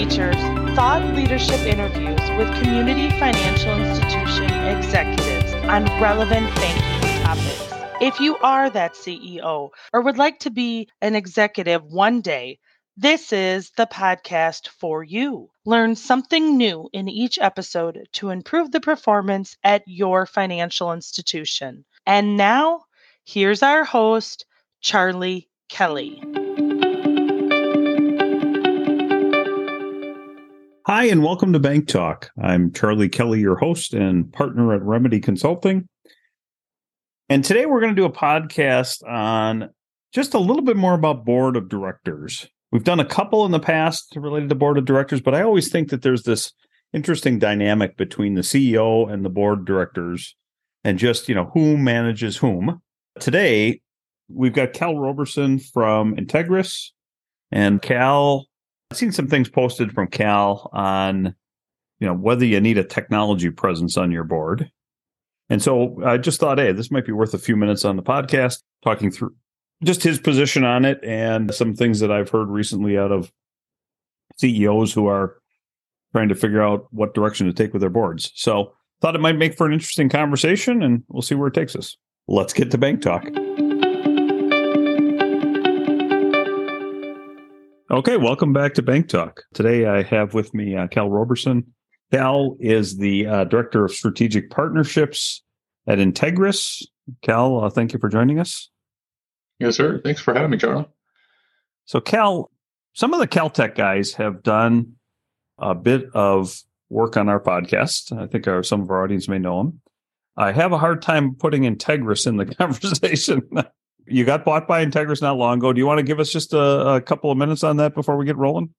features thought leadership interviews with community financial institution executives on relevant banking topics. If you are that CEO or would like to be an executive one day, this is the podcast for you. Learn something new in each episode to improve the performance at your financial institution. And now, here's our host, Charlie Kelly. Hi, and welcome to Bank Talk. I'm Charlie Kelly, your host and partner at Remedy Consulting. And today we're going to do a podcast on just a little bit more about board of directors. We've done a couple in the past related to board of directors, but I always think that there's this interesting dynamic between the CEO and the board of directors and just, you know, who manages whom. Today, we've got Cal Roberson from Integris and Cal I've seen some things posted from Cal on, you know, whether you need a technology presence on your board. And so I just thought, hey, this might be worth a few minutes on the podcast talking through just his position on it and some things that I've heard recently out of CEOs who are trying to figure out what direction to take with their boards. So thought it might make for an interesting conversation and we'll see where it takes us. Let's get to bank talk. Okay, welcome back to Bank Talk. Today I have with me uh, Cal Roberson. Cal is the uh, Director of Strategic Partnerships at Integris. Cal, uh, thank you for joining us. Yes, sir. Thanks for having me, Charlie. So, Cal, some of the Caltech guys have done a bit of work on our podcast. I think our, some of our audience may know them. I have a hard time putting Integris in the conversation you got bought by Integris not long ago. Do you want to give us just a, a couple of minutes on that before we get rolling?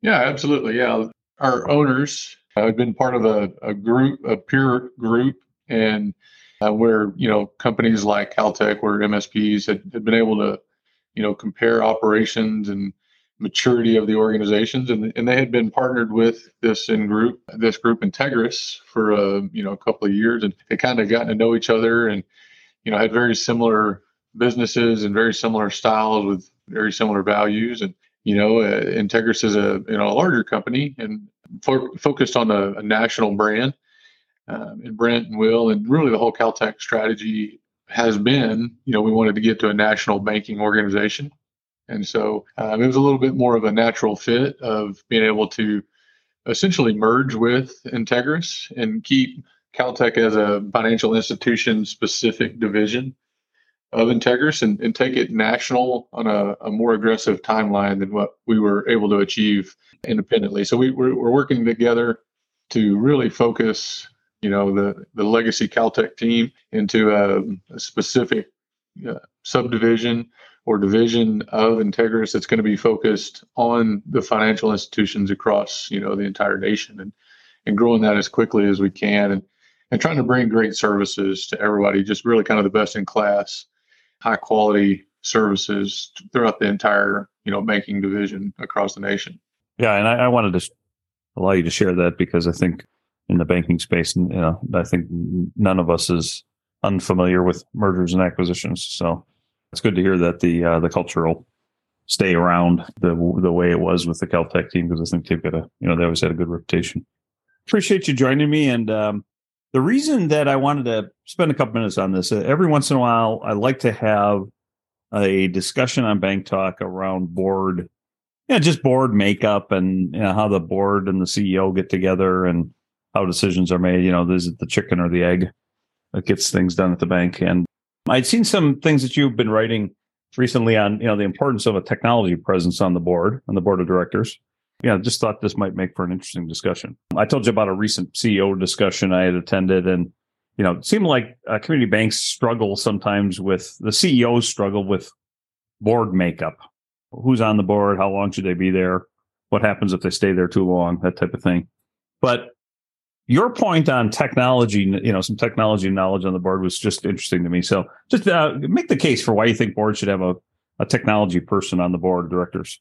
Yeah, absolutely. Yeah, our owners have been part of a, a group, a peer group, and uh, where you know companies like Caltech, where MSPs had, had been able to, you know, compare operations and maturity of the organizations, and, and they had been partnered with this in group, this group Integris for a uh, you know a couple of years, and they kind of gotten to know each other, and you know had very similar businesses and very similar styles with very similar values. And you know, uh, Integris is a you know a larger company and fo- focused on a, a national brand. Um, and Brent and Will and really the whole Caltech strategy has been, you know, we wanted to get to a national banking organization. And so um, it was a little bit more of a natural fit of being able to essentially merge with Integris and keep Caltech as a financial institution specific division of Integris and, and take it national on a, a, more aggressive timeline than what we were able to achieve independently. So we, we're, we're working together to really focus, you know, the, the legacy Caltech team into a, a specific uh, subdivision or division of Integris that's going to be focused on the financial institutions across, you know, the entire nation and, and growing that as quickly as we can and, and trying to bring great services to everybody, just really kind of the best in class high quality services throughout the entire you know banking division across the nation. Yeah, and I, I wanted to allow you to share that because I think in the banking space, you know, I think none of us is unfamiliar with mergers and acquisitions. So it's good to hear that the uh, the cultural stay around the the way it was with the Caltech team because I think they've got a you know they always had a good reputation. Appreciate you joining me, and um, the reason that I wanted to spend a couple minutes on this, uh, every once in a while, I like to have a discussion on Bank Talk around board, yeah, just board makeup and you know, how the board and the CEO get together and how decisions are made. You know, is it the chicken or the egg that gets things done at the bank? And I'd seen some things that you've been writing recently on, you know, the importance of a technology presence on the board, on the board of directors yeah, just thought this might make for an interesting discussion. I told you about a recent CEO discussion I had attended, and you know, it seemed like uh, community banks struggle sometimes with the CEOs struggle with board makeup. Who's on the board? How long should they be there? What happens if they stay there too long? That type of thing. But your point on technology, you know, some technology knowledge on the board was just interesting to me. So just uh, make the case for why you think boards should have a, a technology person on the board of directors.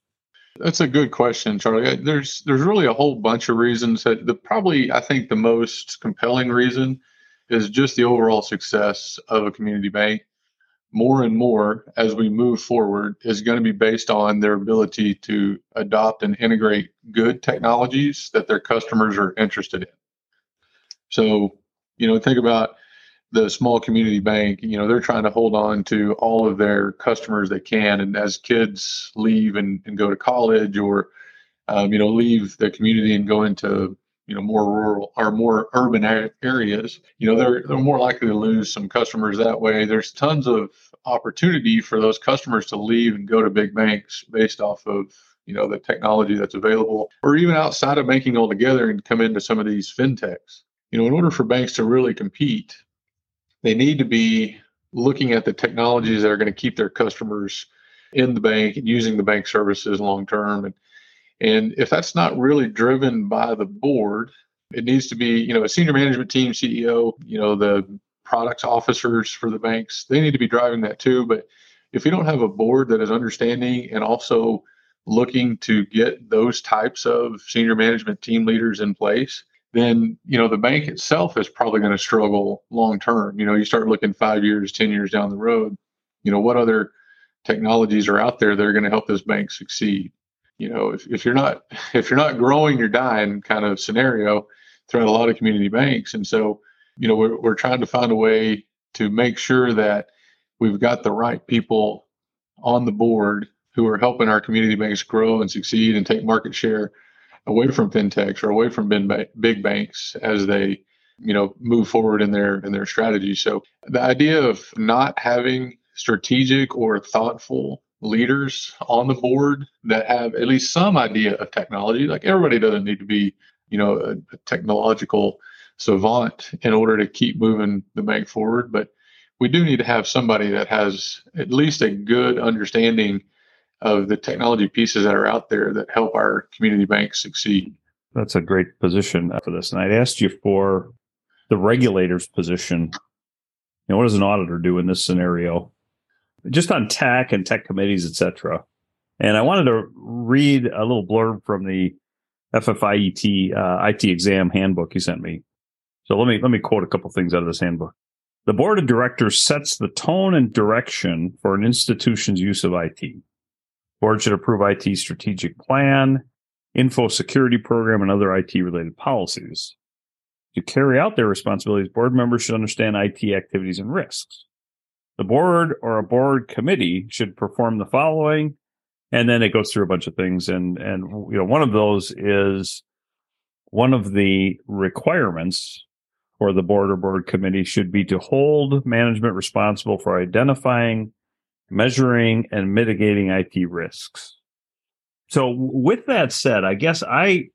That's a good question, Charlie. There's there's really a whole bunch of reasons that the probably I think the most compelling reason is just the overall success of a community bank. more and more as we move forward is going to be based on their ability to adopt and integrate good technologies that their customers are interested in. So, you know, think about the small community bank, you know, they're trying to hold on to all of their customers they can. And as kids leave and, and go to college or, um, you know, leave the community and go into you know more rural or more urban areas you know they're they're more likely to lose some customers that way there's tons of opportunity for those customers to leave and go to big banks based off of you know the technology that's available or even outside of banking altogether and come into some of these fintechs you know in order for banks to really compete they need to be looking at the technologies that are going to keep their customers in the bank and using the bank services long term and and if that's not really driven by the board, it needs to be, you know, a senior management team, CEO, you know, the products officers for the banks, they need to be driving that too. But if you don't have a board that is understanding and also looking to get those types of senior management team leaders in place, then you know the bank itself is probably going to struggle long term. You know, you start looking five years, ten years down the road. You know, what other technologies are out there that are going to help this bank succeed? you know, if, if you're not if you're not growing, you're dying kind of scenario throughout a lot of community banks. And so, you know, we're we're trying to find a way to make sure that we've got the right people on the board who are helping our community banks grow and succeed and take market share away from fintechs or away from big banks as they you know move forward in their in their strategy so the idea of not having strategic or thoughtful leaders on the board that have at least some idea of technology. Like everybody doesn't need to be, you know, a, a technological savant in order to keep moving the bank forward, but we do need to have somebody that has at least a good understanding of the technology pieces that are out there that help our community banks succeed. That's a great position for this. And I'd asked you for the regulator's position. You know, what does an auditor do in this scenario? just on tech and tech committees, etc. And I wanted to read a little blurb from the FFIEC uh, IT exam handbook you sent me. So let me let me quote a couple things out of this handbook. The board of directors sets the tone and direction for an institution's use of IT. Board should approve IT strategic plan, info security program, and other IT related policies. To carry out their responsibilities, board members should understand IT activities and risks the board or a board committee should perform the following and then it goes through a bunch of things and and you know one of those is one of the requirements for the board or board committee should be to hold management responsible for identifying measuring and mitigating IT risks so with that said i guess i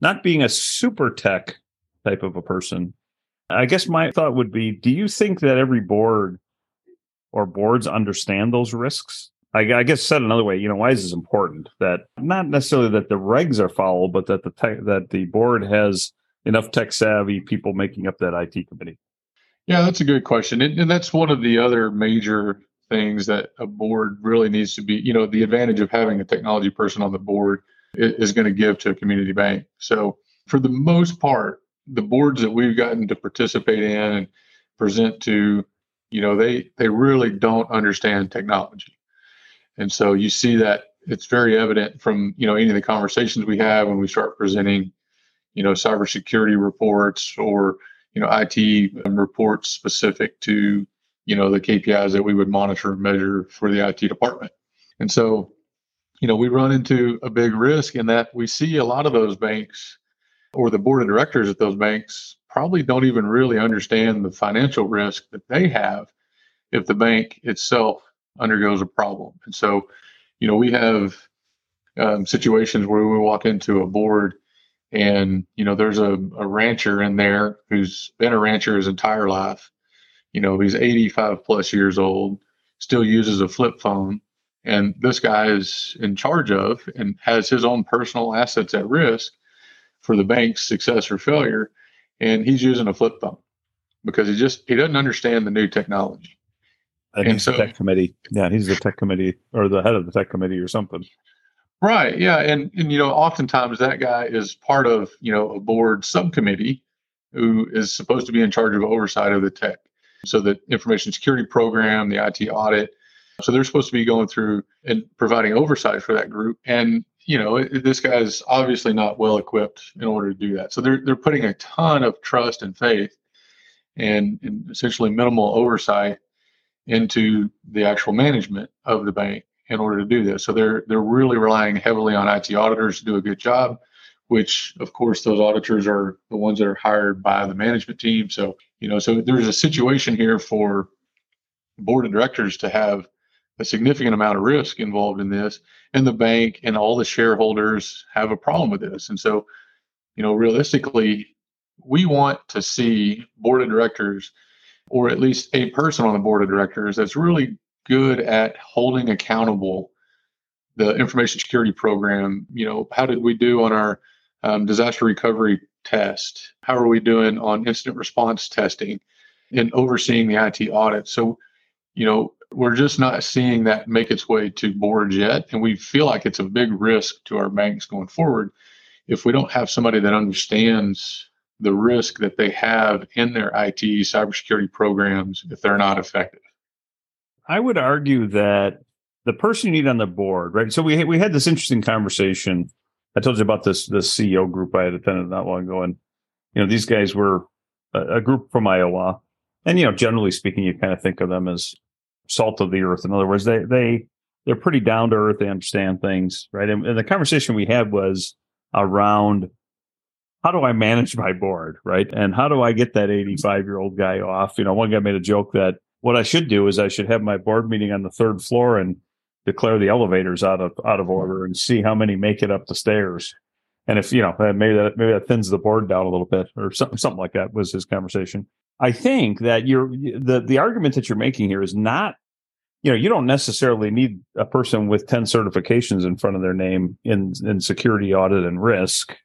not being a super tech type of a person i guess my thought would be do you think that every board or boards understand those risks? I, I, guess said another way, you know, why is this important? That not necessarily that the regs are followed, but that the tech, that the board has enough tech savvy people making up that IT committee. Yeah, that's a good question, and, and that's one of the other major things that a board really needs to be. You know, the advantage of having a technology person on the board is, going to give to a community bank. So, for the most part, the boards that we've gotten to participate in and present to you know they they really don't understand technology and so you see that it's very evident from you know any of the conversations we have when we start presenting you know cybersecurity reports or you know IT reports specific to you know the KPIs that we would monitor and measure for the IT department. And so, you know, we run into a big risk in that we see a lot of those banks or the board of directors at those banks probably don't even really understand the financial risk that they have if the bank itself undergoes a problem. And so, you know, we have um, situations where we walk into a board and, you know, there's a, a rancher in there who's been a rancher his entire life. You know, he's 85 plus years old, still uses a flip phone. And this guy is in charge of and has his own personal assets at risk for the bank's success or failure and he's using a flip phone because he just he doesn't understand the new technology. And, and he's so, the tech committee. Yeah, he's the tech committee or the head of the tech committee or something. Right. Yeah. And and you know, oftentimes that guy is part of, you know, a board subcommittee who is supposed to be in charge of oversight of the tech. So the information security program, the IT audit. So they're supposed to be going through and providing oversight for that group. And you know, this guy's obviously not well equipped in order to do that. So they're they're putting a ton of trust and faith and, and essentially minimal oversight into the actual management of the bank in order to do this. So they're they're really relying heavily on IT auditors to do a good job, which of course those auditors are the ones that are hired by the management team. So you know, so there's a situation here for board of directors to have a significant amount of risk involved in this, and the bank and all the shareholders have a problem with this. And so, you know, realistically, we want to see board of directors or at least a person on the board of directors that's really good at holding accountable the information security program. You know, how did we do on our um, disaster recovery test? How are we doing on incident response testing and overseeing the IT audit? So, you know, we're just not seeing that make its way to boards yet. And we feel like it's a big risk to our banks going forward if we don't have somebody that understands the risk that they have in their IT cybersecurity programs if they're not effective. I would argue that the person you need on the board, right? So we we had this interesting conversation. I told you about this this CEO group I had attended not long ago, and you know these guys were a, a group from Iowa, and you know generally speaking, you kind of think of them as salt of the earth. In other words, they they they're pretty down to earth. They understand things, right? And, and the conversation we had was around how do I manage my board, right? And how do I get that 85 year old guy off? You know, one guy made a joke that what I should do is I should have my board meeting on the third floor and declare the elevators out of out of order and see how many make it up the stairs. And if you know, maybe that maybe that thins the board down a little bit, or something something like that was his conversation. I think that you're the the argument that you're making here is not, you know, you don't necessarily need a person with ten certifications in front of their name in in security audit and risk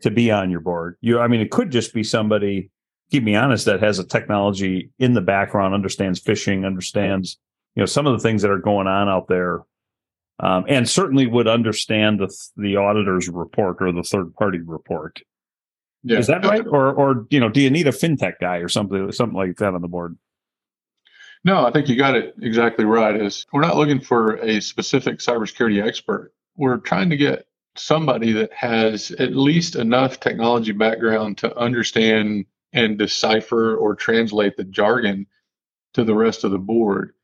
to be on your board. You, I mean, it could just be somebody. Keep me honest. That has a technology in the background, understands phishing, understands you know some of the things that are going on out there, um, and certainly would understand the the auditor's report or the third party report. Yeah. Is that right? Or or you know, do you need a fintech guy or something something like that on the board? No, I think you got it exactly right. Is we're not looking for a specific cybersecurity expert. We're trying to get somebody that has at least enough technology background to understand and decipher or translate the jargon to the rest of the board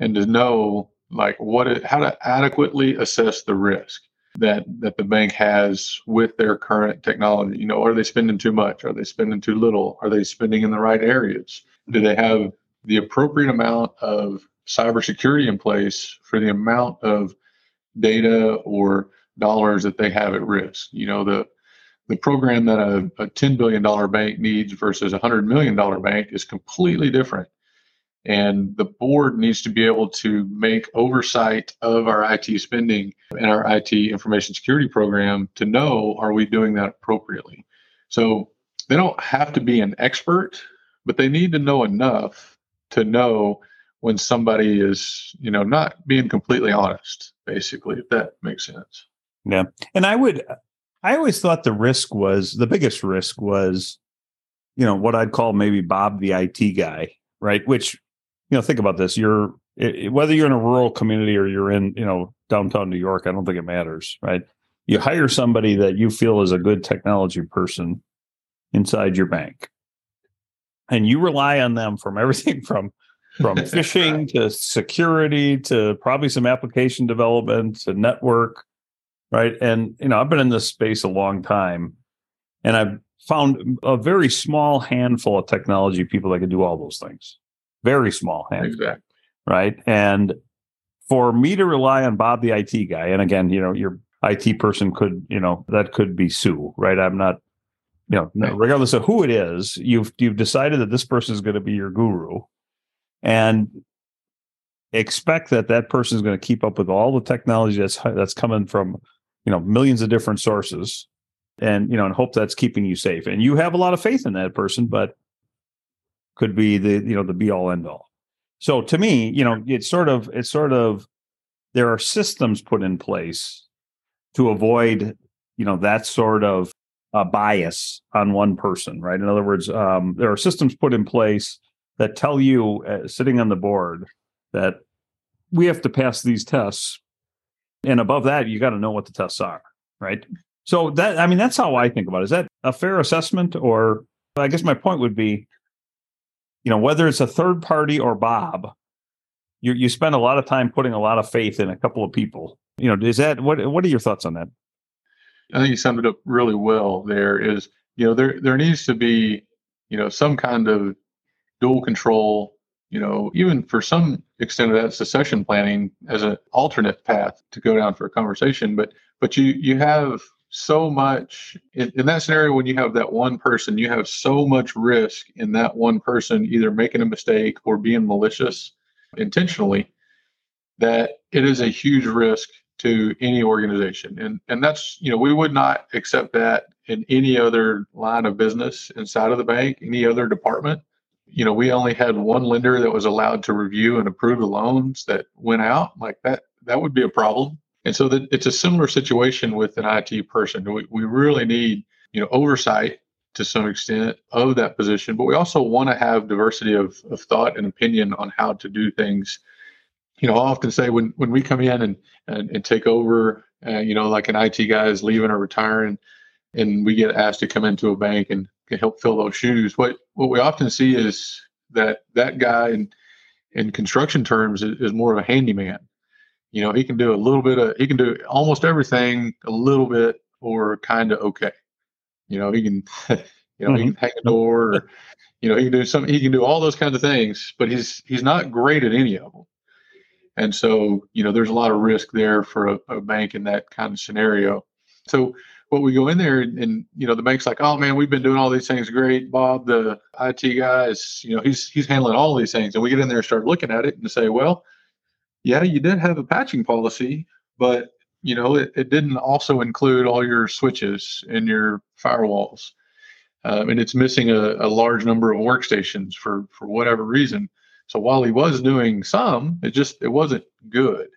and to know like what it, how to adequately assess the risk that that the bank has with their current technology you know are they spending too much are they spending too little are they spending in the right areas do they have the appropriate amount of cybersecurity in place for the amount of data or dollars that they have at risk. You know, the the program that a, a $10 billion bank needs versus a $100 million bank is completely different. And the board needs to be able to make oversight of our IT spending and our IT information security program to know are we doing that appropriately. So they don't have to be an expert, but they need to know enough to know when somebody is, you know, not being completely honest, basically, if that makes sense. Yeah. And I would, I always thought the risk was the biggest risk was, you know, what I'd call maybe Bob the IT guy, right? Which, you know, think about this. You're, it, whether you're in a rural community or you're in, you know, downtown New York, I don't think it matters, right? You hire somebody that you feel is a good technology person inside your bank. And you rely on them from everything from from phishing to security to probably some application development to network right? And you know, I've been in this space a long time, and I've found a very small handful of technology people that can do all those things. Very small handful, exactly. right? And for me to rely on Bob, the IT guy, and again, you know, your IT person could, you know, that could be Sue, right? I'm not, you know, regardless of who it is, you've you've decided that this person is going to be your guru, and expect that that person is going to keep up with all the technology that's that's coming from you know millions of different sources and you know and hope that's keeping you safe and you have a lot of faith in that person but could be the you know the be all end all so to me you know it's sort of it's sort of there are systems put in place to avoid you know that sort of uh, bias on one person right? In other words um, there are systems put in place that tell you uh, sitting on the board that we have to pass these tests and above that you got to know what the tests are right? So that i mean that's how i think about it. Is that a fair assessment or i guess my point would be you know whether it's a third party or bob you you spend a lot of time putting a lot of faith in a couple of people you know is that what what are your thoughts on that i think you summed it up really well there is you know there there needs to be you know some kind of dual control you know, even for some extent of that succession planning as an alternate path to go down for a conversation. But but you you have so much in, in, that scenario when you have that one person, you have so much risk in that one person either making a mistake or being malicious intentionally that it is a huge risk to any organization. And and that's you know we would not accept that in any other line of business inside of the bank, any other department you know, we only had one lender that was allowed to review and approve the loans that went out. Like that, that would be a problem. And so that it's a similar situation with an IT person. We, we really need, you know, oversight to some extent of that position, but we also want to have diversity of, of thought and opinion on how to do things. You know, I often say when, when we come in and, and, and take over, uh, you know, like an IT guy is leaving or retiring, and we get asked to come into a bank and help fill those shoes. What what we often see is that that guy in in construction terms is, is more of a handyman. You know, he can do a little bit of he can do almost everything a little bit or kind of okay. You know, he can you know, mm-hmm. he can hang a door or, you know, he can do some he can do all those kinds of things, but he's he's not great at any of them. And so, you know, there's a lot of risk there for a, a bank in that kind of scenario. So what we go in there and, and, you know the bank's like, oh man, we've been doing all these things great. Bob, the IT guy is, you know, he's he's handling all these things. And we get in there and start looking at it and say, well, yeah, you did have a patching policy, but you know, it, it didn't also include all your switches and your firewalls. Um, and it's missing a, a large number of workstations for for whatever reason. So while he was doing some, it just it wasn't good.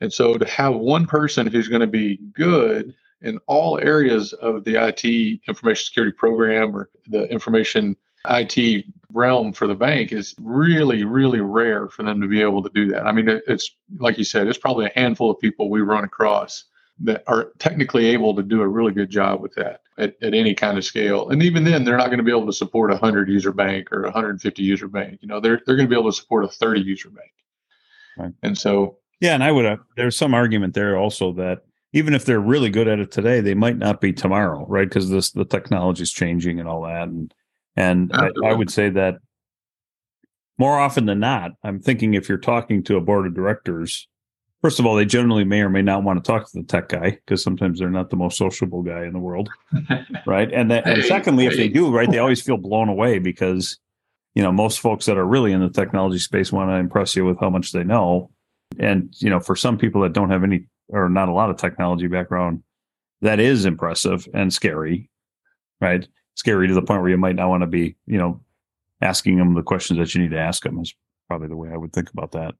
And so to have one person who's going to be good in all areas of the IT information security program or the information IT realm for the bank is really, really rare for them to be able to do that. I mean, it's like you said, it's probably a handful of people we run across that are technically able to do a really good job with that at, at any kind of scale. And even then, they're not going to be able to support a 100 user bank or a 150 user bank. You know, they're, they're going to be able to support a 30 user bank. Right. And so, yeah, and I would, uh, there's some argument there also that even if they're really good at it today, they might not be tomorrow, right? Because this the technology is changing and all that. And and I, I, would say that more often than not, I'm thinking if you're talking to a board of directors, first of all, they generally may or may not want to talk to the tech guy because sometimes they're not the most sociable guy in the world, right? And, and secondly, if they do, right, they always feel blown away because you know most folks that are really in the technology space want to impress you with how much they know and you know for some people that don't have any or not a lot of technology background, that is impressive and scary, right? Scary to the point where you might not want to be, you know, asking them the questions that you need to ask them is probably the way I would think about that.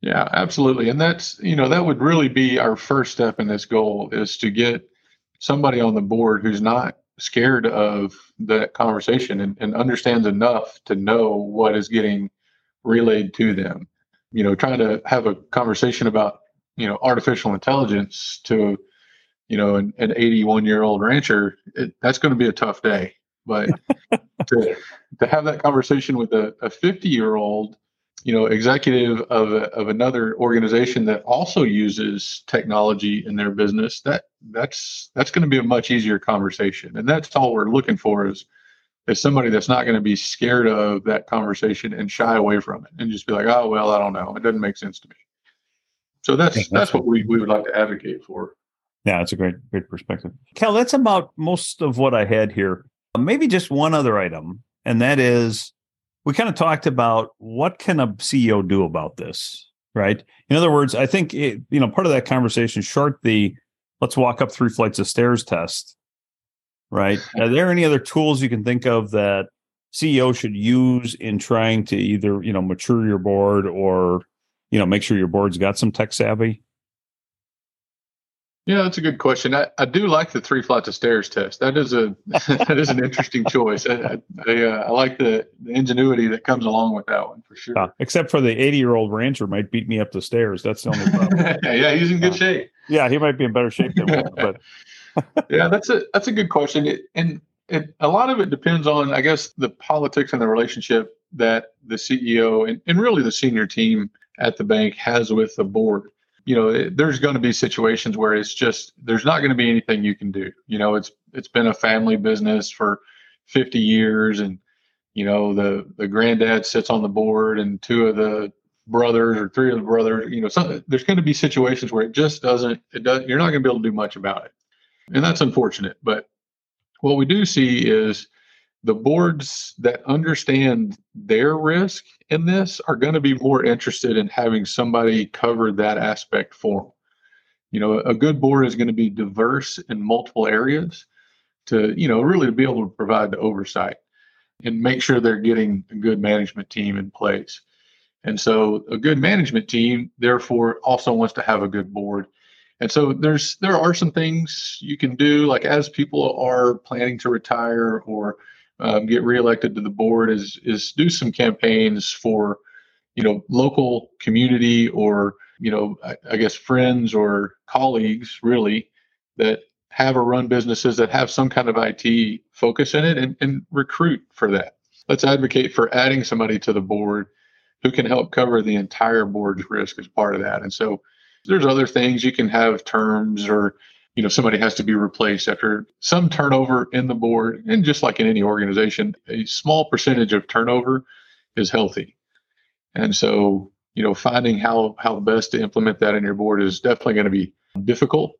Yeah, absolutely. And that's, you know, that would really be our first step in this goal is to get somebody on the board who's not scared of that conversation and, and understands enough to know what is getting relayed to them. You know, trying to have a conversation about you know artificial intelligence to you know an, an 81 year old rancher it, that's going to be a tough day. But to, to have that conversation with a, a 50 year old you know executive of, a, of another organization that also uses technology in their business that that's that's going to be a much easier conversation. And that's all we're looking for is is somebody that's not going to be scared of that conversation and shy away from it and just be like oh well i don't know. It doesn't make sense to me. So that's that's, that's what we, we would like to advocate for. Yeah, it's a great great perspective. Cal, that's about most of what I had here. Maybe just one other item, and that is we kind of talked about what can a CEO do about this, right? In other words, I think it, you know part of that conversation, short the let's walk up three flights of stairs test, right? Are there any other tools you can think of that CEO should use in trying to either you know mature your board or you know make sure your board's got some tech savvy Yeah, that's a good question. I, I do like the three flights of stairs test. That is a that is an interesting choice. I, I, uh, I like the, the, ingenuity that comes along with that one for sure. Uh, except for the 80 year old rancher might beat me up the stairs. That's the only problem. yeah, he's in good uh, shape. Yeah, he might be in better shape than me. But yeah, that's a that's a good question. It, and it, a lot of it depends on, I guess, the politics and the relationship that the CEO and, and really the senior team at the bank has with the board you know there's going to be situations where it's just there's not going to be anything you can do. You know it's it's been a family business for 50 years and you know the the granddad sits on the board and two of the brothers or three of the brothers you know some, there's going to be situations where it just doesn't it does you're not going to be able to do much about it. And that's unfortunate but what we do see is the boards that understand their risk in this are going to be more interested in having somebody cover that aspect for them. You know, a good board is going to be diverse in multiple areas to, you know, really to be able to provide the oversight and make sure they're getting a good management team in place. And so a good management team, therefore, also wants to have a good board. And so there's there are some things you can do, like as people are planning to retire or um, get reelected to the board is is do some campaigns for you know local community or you know I, I guess friends or colleagues really that have or run businesses that have some kind of IT focus in it and, and recruit for that. Let's advocate for adding somebody to the board who can help cover the entire board's risk as part of that. And so there's other things you can have terms or you know somebody has to be replaced after some turnover in the board. And just like in any organization a small percentage of turnover is healthy. And so you know finding how how best to implement that in your board is definitely going to be difficult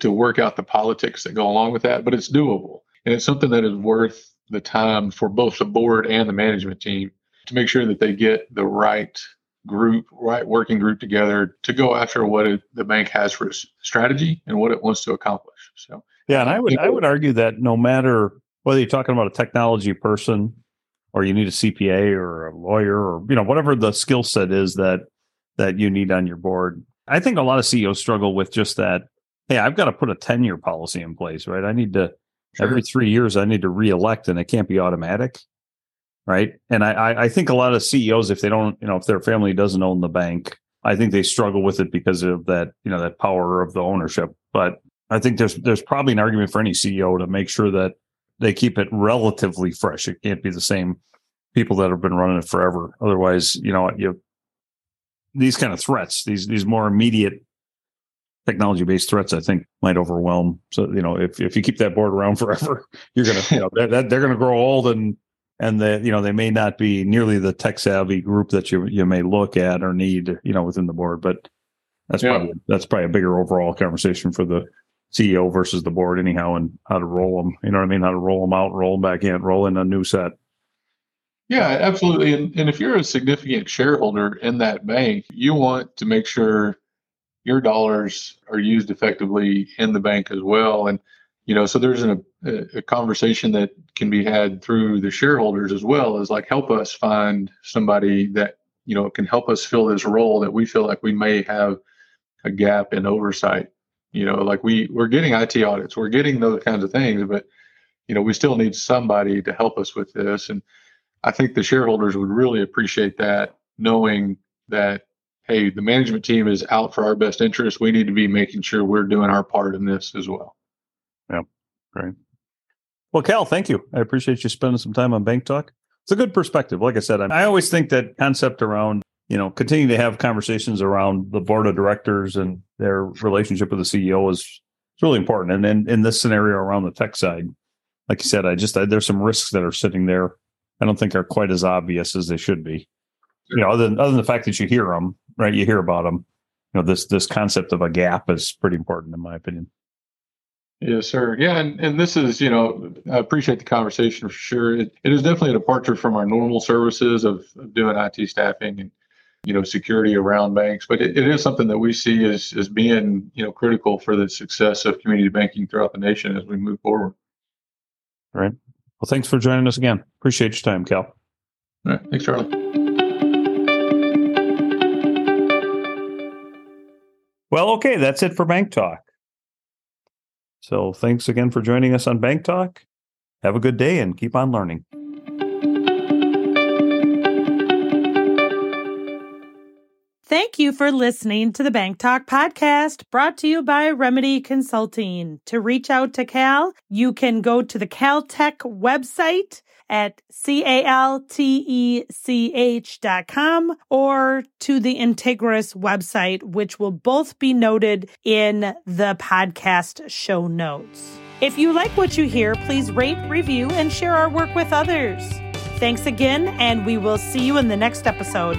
to work out the politics that go along with that but it's doable. And it's something that is worth the time for both the board and the management team to make sure that they get the right group, right working group together to go after what it, the bank has for its strategy and what it wants to accomplish. So yeah, and I would I would argue that no matter whether you're talking about a technology person or you need a CPA or a lawyer or you know whatever the skill set is that that you need on your board, I think a lot of CEOs struggle with just that. Hey, I've got to put a 10 year policy in place, right? I need to sure. every three years I need to reelect and it can't be automatic right? And I, I think a lot of CEOs, if they don't, you know, if their family doesn't own the bank, I think they struggle with it because of that, you know, that power of the ownership. But I think there's there's probably an argument for any CEO to make sure that they keep it relatively fresh. It can't be the same people that have been running it forever. Otherwise, you know, you these kind of threats, these these more immediate technology based threats, I think might overwhelm. So you know, if if you keep that board around forever, you're gonna you know they're, they're gonna grow old and and that you know they may not be nearly the tech savvy group that you you may look at or need you know within the board but that's yeah. probably that's probably a bigger overall conversation for the CEO versus the board anyhow and how to roll them you know what I mean how to roll them out roll them back in roll in a new set yeah absolutely and, and if you're a significant shareholder in that bank you want to make sure your dollars are used effectively in the bank as well and you know so there's an, a, a conversation that can be had through the shareholders as well as like help us find somebody that you know can help us fill this role that we feel like we may have a gap in oversight. You know like we we're getting it audits we're getting those kinds of things but you know we still need somebody to help us with this. And i think the shareholders would really appreciate that knowing that hey the management team is out for our best interest. We need to be making sure we're doing our part in this as well yeah. Great. Well, Cal, thank you. I appreciate you spending some time on Bank Talk. It's a good perspective. Like I said, I always think that concept around, you know, continuing to have conversations around the board of directors and their relationship with the CEO is, is really important. And then in this scenario around the tech side, like you said, I just, I, there's some risks that are sitting there. I don't think are quite as obvious as they should be. You know, other than, other than the fact that you hear them, right? You hear about them. You know, this this concept of a gap is pretty important in my opinion. Yes, sir. Yeah, and, and this is, you know, I appreciate the conversation for sure. It, it is definitely a departure from our normal services of, of doing IT staffing and, you know, security around banks. But it, it is something that we see as, as being, you know, critical for the success of community banking throughout the nation as we move forward. All right. Well, thanks for joining us again. Appreciate your time, Cal. All right. Thanks, Charlie. Well, okay, that's it for Bank Talk. So thanks again for joining us on Bank Talk. Have a good day and keep on learning. Thank you for listening to the Bank Talk podcast brought to you by Remedy Consulting. To reach out to Cal, you can go to the Caltech website at C-A-L-T-E-C-H dot com or to the Integris website, which will both be noted in the podcast show notes. If you like what you hear, please rate, review, and share our work with others. Thanks again, and we will see you in the next episode.